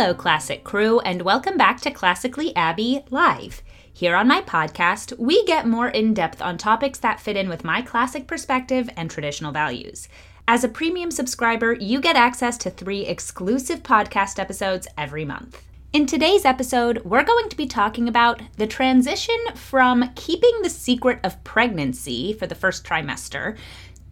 Hello, Classic Crew, and welcome back to Classically Abby Live. Here on my podcast, we get more in depth on topics that fit in with my classic perspective and traditional values. As a premium subscriber, you get access to three exclusive podcast episodes every month. In today's episode, we're going to be talking about the transition from keeping the secret of pregnancy for the first trimester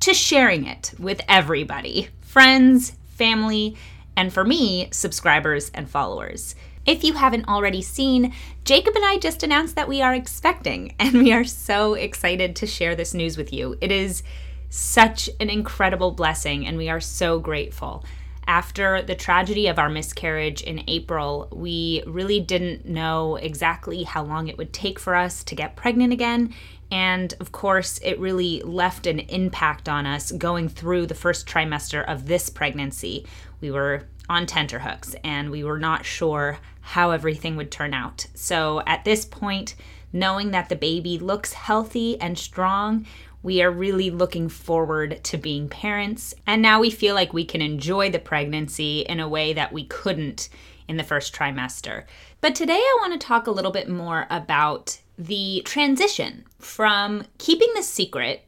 to sharing it with everybody friends, family, and for me, subscribers and followers. If you haven't already seen, Jacob and I just announced that we are expecting, and we are so excited to share this news with you. It is such an incredible blessing, and we are so grateful. After the tragedy of our miscarriage in April, we really didn't know exactly how long it would take for us to get pregnant again. And of course, it really left an impact on us going through the first trimester of this pregnancy we were on tenterhooks and we were not sure how everything would turn out. So at this point, knowing that the baby looks healthy and strong, we are really looking forward to being parents. And now we feel like we can enjoy the pregnancy in a way that we couldn't in the first trimester. But today I want to talk a little bit more about the transition from keeping the secret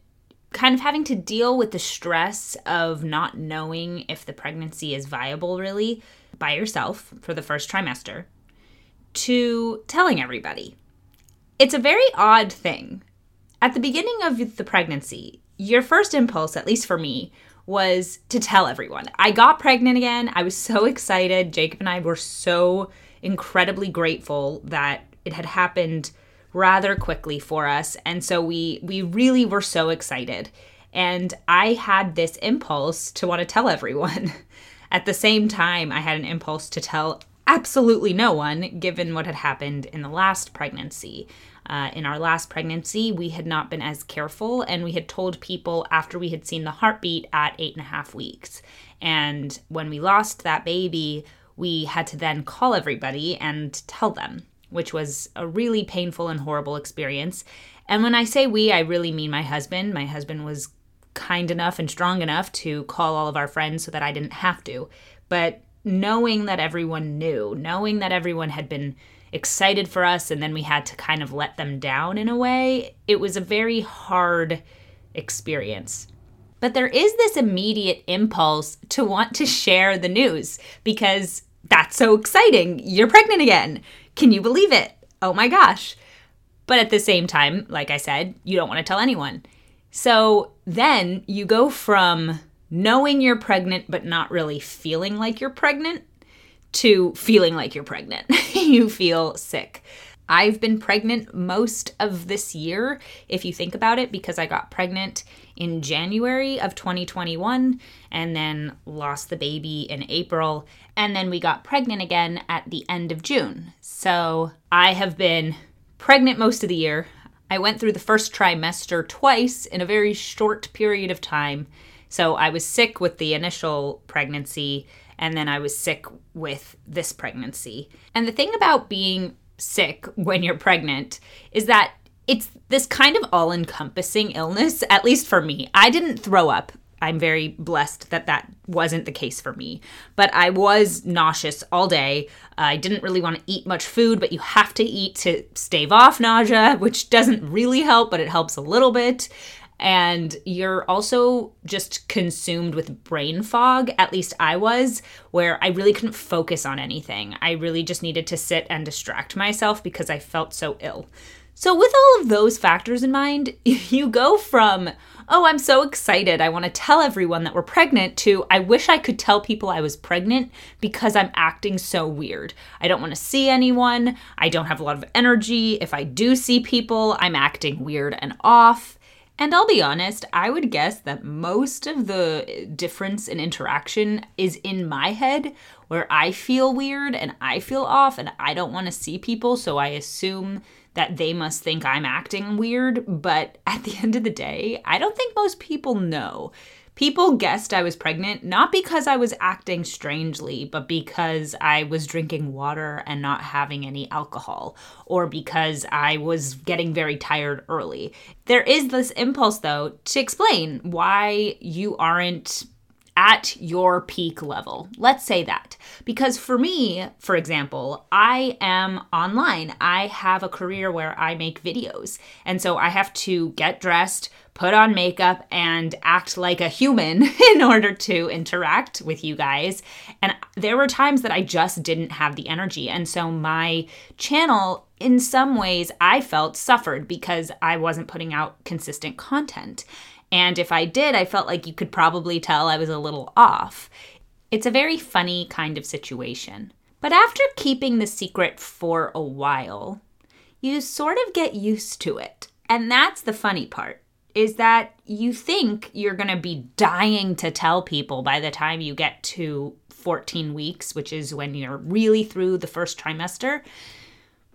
kind of having to deal with the stress of not knowing if the pregnancy is viable really by yourself for the first trimester to telling everybody. It's a very odd thing. At the beginning of the pregnancy, your first impulse, at least for me, was to tell everyone. I got pregnant again. I was so excited. Jacob and I were so incredibly grateful that it had happened rather quickly for us. And so we we really were so excited. And i had this impulse to want to tell everyone. At the same time i had an impulse to tell absolutely no one given what had happened in the last pregnancy. Uh, in our last pregnancy we had not been as careful and we had told people after we had seen the heartbeat at eight and a half weeks. And when we lost that baby we had to then call everybody and tell them which was a really painful and horrible experience. And when I say we, I really mean my husband. My husband was kind enough and strong enough to call all of our friends so that I didn't have to. But knowing that everyone knew, knowing that everyone had been excited for us and then we had to kind of let them down in a way, it was a very hard experience. But there is this immediate impulse to want to share the news because that's so exciting. You're pregnant again. Can you believe it? Oh my gosh. But at the same time, like I said, you don't want to tell anyone. So then you go from knowing you're pregnant but not really feeling like you're pregnant to feeling like you're pregnant. you feel sick. I've been pregnant most of this year, if you think about it, because I got pregnant in January of 2021 and then lost the baby in April. And then we got pregnant again at the end of June. So I have been pregnant most of the year. I went through the first trimester twice in a very short period of time. So I was sick with the initial pregnancy, and then I was sick with this pregnancy. And the thing about being sick when you're pregnant is that it's this kind of all encompassing illness, at least for me. I didn't throw up. I'm very blessed that that wasn't the case for me. But I was nauseous all day. I didn't really want to eat much food, but you have to eat to stave off nausea, which doesn't really help, but it helps a little bit and you're also just consumed with brain fog. At least I was, where I really couldn't focus on anything. I really just needed to sit and distract myself because I felt so ill. So, with all of those factors in mind, you go from, oh, I'm so excited, I want to tell everyone that we're pregnant, to I wish I could tell people I was pregnant because I'm acting so weird. I don't want to see anyone, I don't have a lot of energy. If I do see people, I'm acting weird and off. And I'll be honest, I would guess that most of the difference in interaction is in my head, where I feel weird and I feel off and I don't want to see people, so I assume that they must think I'm acting weird. But at the end of the day, I don't think most people know. People guessed I was pregnant not because I was acting strangely, but because I was drinking water and not having any alcohol, or because I was getting very tired early. There is this impulse, though, to explain why you aren't at your peak level. Let's say that. Because for me, for example, I am online. I have a career where I make videos. And so I have to get dressed, put on makeup, and act like a human in order to interact with you guys. And there were times that I just didn't have the energy. And so my channel, in some ways, I felt suffered because I wasn't putting out consistent content. And if I did, I felt like you could probably tell I was a little off. It's a very funny kind of situation. But after keeping the secret for a while, you sort of get used to it. And that's the funny part is that you think you're going to be dying to tell people by the time you get to 14 weeks, which is when you're really through the first trimester.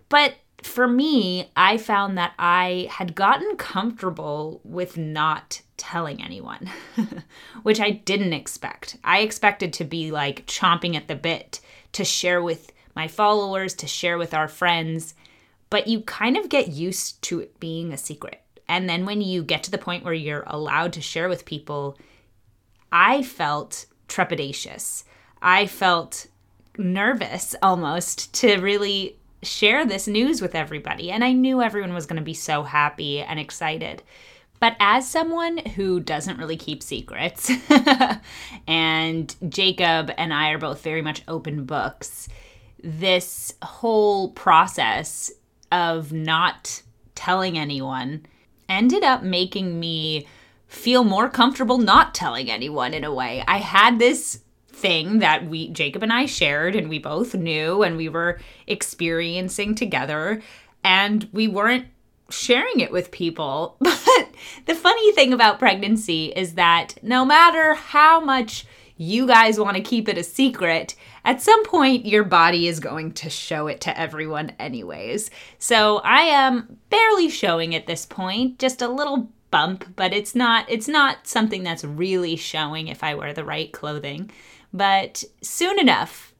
But for me, I found that I had gotten comfortable with not telling anyone, which I didn't expect. I expected to be like chomping at the bit to share with my followers, to share with our friends, but you kind of get used to it being a secret. And then when you get to the point where you're allowed to share with people, I felt trepidatious. I felt nervous almost to really share this news with everybody. And I knew everyone was going to be so happy and excited. But as someone who doesn't really keep secrets, and Jacob and I are both very much open books, this whole process of not telling anyone ended up making me feel more comfortable not telling anyone in a way. I had this thing that we Jacob and I shared and we both knew and we were experiencing together and we weren't sharing it with people. But the funny thing about pregnancy is that no matter how much you guys want to keep it a secret, at some point your body is going to show it to everyone, anyways. So I am barely showing at this point, just a little bump, but it's not it's not something that's really showing if I wear the right clothing. But soon enough,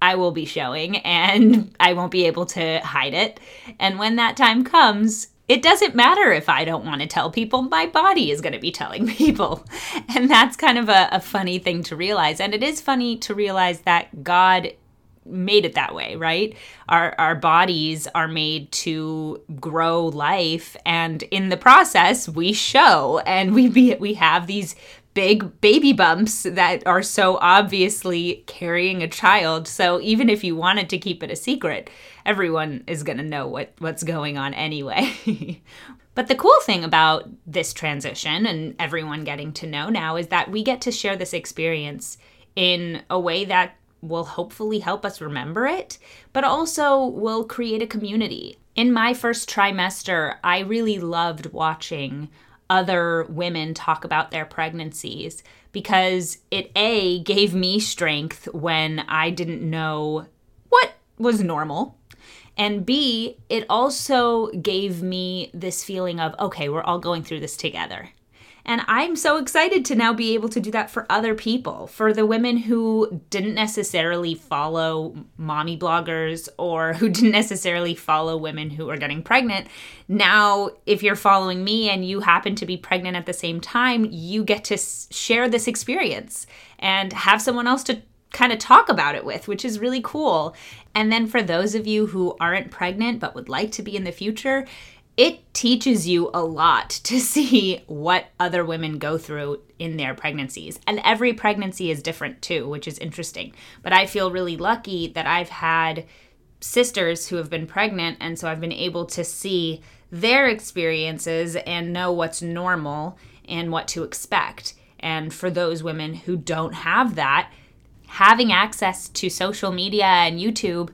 I will be showing and I won't be able to hide it. And when that time comes, it doesn't matter if I don't want to tell people, my body is going to be telling people. And that's kind of a, a, funny thing to realize. And it is funny to realize that God made it that way, right? Our, our bodies are made to grow life. And in the process, we show and we, be, we have these big baby bumps that are so obviously carrying a child. So even if you wanted to keep it a secret, everyone is going to know what, what's going on anyway. but the cool thing about this transition and everyone getting to know now is that we get to share this experience in a way that will hopefully help us remember it, but also will create a community. In my first trimester, I really loved watching other women talk about their pregnancies because it A gave me strength when I didn't know what was normal. And B, it also gave me this feeling of, okay, we're all going through this together. And I'm so excited to now be able to do that for other people, for the women who didn't necessarily follow mommy bloggers or who didn't necessarily follow women who are getting pregnant. Now, if you're following me and you happen to be pregnant at the same time, you get to share this experience and have someone else to kind of talk about it with, which is really cool. And then for those of you who aren't pregnant but would like to be in the future, it teaches you a lot to see what other women go through in their pregnancies. And every pregnancy is different too, which is interesting. But I feel really lucky that I've had sisters who have been pregnant, and so I've been able to see their experiences and know what's normal and what to expect. And for those women who don't have that, having access to social media and YouTube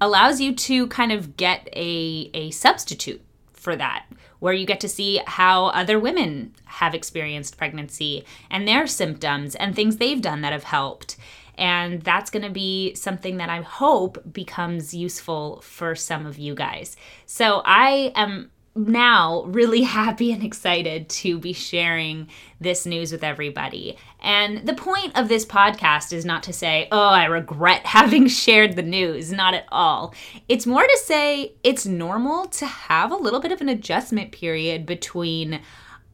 allows you to kind of get a, a substitute for that, where you get to see how other women have experienced pregnancy and their symptoms and things they've done that have helped. And that's going to be something that I hope becomes useful for some of you guys. So I am now really happy and excited to be sharing this news with everybody. And the point of this podcast is not to say, oh, I regret having shared the news. Not at all. It's more to say it's normal to have a little bit of an adjustment period between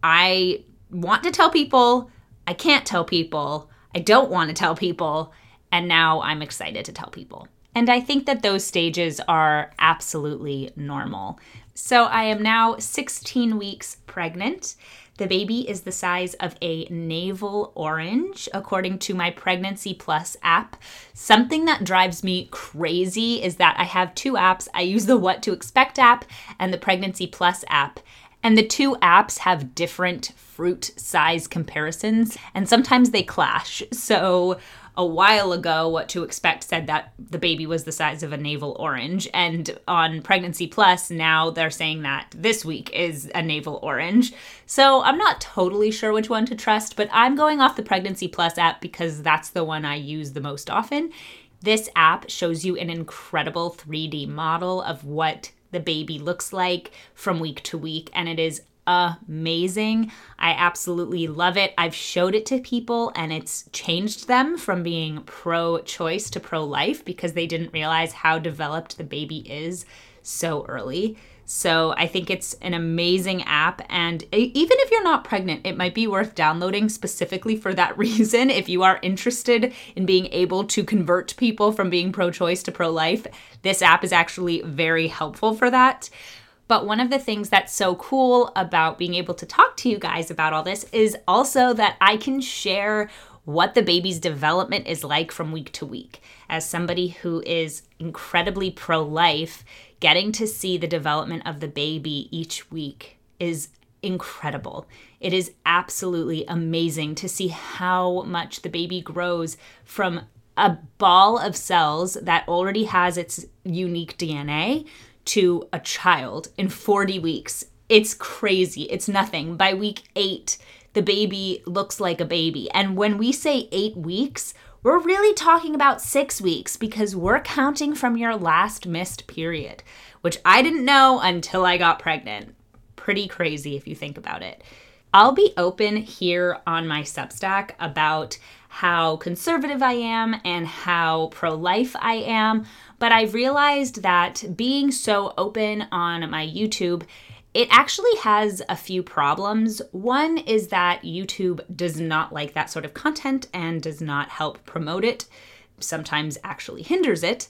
I want to tell people, I can't tell people, I don't want to tell people, And now I'm excited to tell people. And I think that those stages are absolutely normal. So I am now 16 weeks pregnant. The baby is the size of a navel orange, according to my Pregnancy Plus app. Something that drives me crazy is that I have two apps. I use the What to Expect app and the Pregnancy Plus app. And the two apps have different fruit size comparisons, and sometimes they clash. So a while ago, What to Expect said that the baby was the size of a navel orange. And on Pregnancy Plus, now they're saying that this week is a navel orange. So I'm not totally sure which one to trust, but I'm going off the Pregnancy Plus app because that's the one I use the most often. This app shows you an incredible 3D model of what the baby looks like from week to week, and it is amazing. I absolutely love it. I've showed it to people and it's changed them from being pro choice to pro life because they didn't realize how developed the baby is so early. So I think it's an amazing app. And even if you're not pregnant, it might be worth downloading specifically for that reason. If you are interested in being able to convert people from being pro choice to pro life, this app is actually very helpful for that. But one of the things that's so cool about being able to talk to you guys about all this is also that I can share what the baby's development is like from week to week. As somebody who is incredibly pro life, getting to see the development of the baby each week is incredible. It is absolutely amazing to see how much the baby grows from a ball of cells that already has its unique DNA to a child in 40 weeks. It's crazy. It's nothing. By week eight, the baby looks like a baby. And when we say eight weeks, we're really talking about six weeks because we're counting from your last missed period, which I didn't know until I got pregnant. Pretty crazy if you think about it. I'll be open here on my Substack about how conservative I am and how pro life I am, but I've realized that being so open on my YouTube, it actually has a few problems. One is that YouTube does not like that sort of content and does not help promote it, sometimes actually hinders it.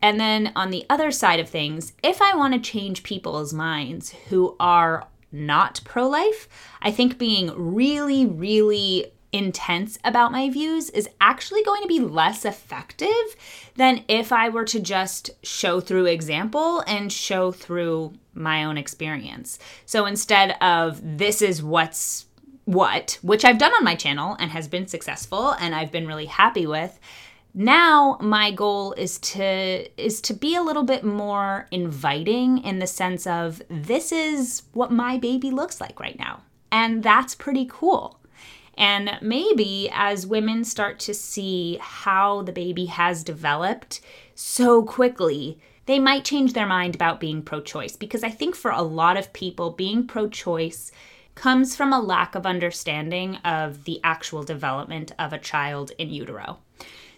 And then on the other side of things, if I want to change people's minds who are not pro life, I think being really, really intense about my views is actually going to be less effective than if I were to just show through example and show through my own experience. So instead of this is what's what, which I've done on my channel and has been successful and I've been really happy with, now my goal is to is to be a little bit more inviting in the sense of this is what my baby looks like right now and that's pretty cool and maybe as women start to see how the baby has developed so quickly they might change their mind about being pro choice because I think for a lot of people, being pro choice comes from a lack of understanding of the actual development of a child in utero.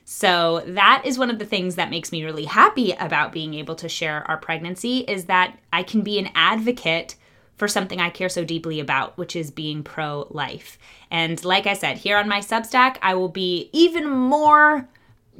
So that is one of the things that makes me really happy about being able to share our pregnancy is that I can be an advocate for something I care so deeply about, which is being pro life. And like I said, here on my Substack, I will be even more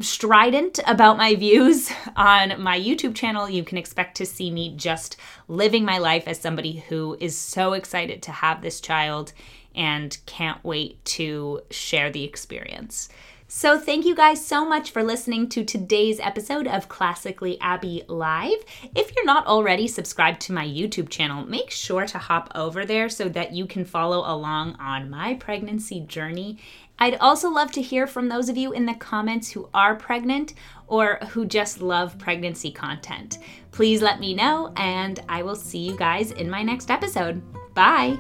strident about my views on my YouTube channel. You can expect to see me just living my life as somebody who is so excited to have this child and can't wait to share the experience. So, thank you guys so much for listening to today's episode of Classically Abby Live. If you're not already subscribed to my YouTube channel, make sure to hop over there so that you can follow along on my pregnancy journey. I'd also love to hear from those of you in the comments who are pregnant or who just love pregnancy content. Please let me know, and I will see you guys in my next episode. Bye.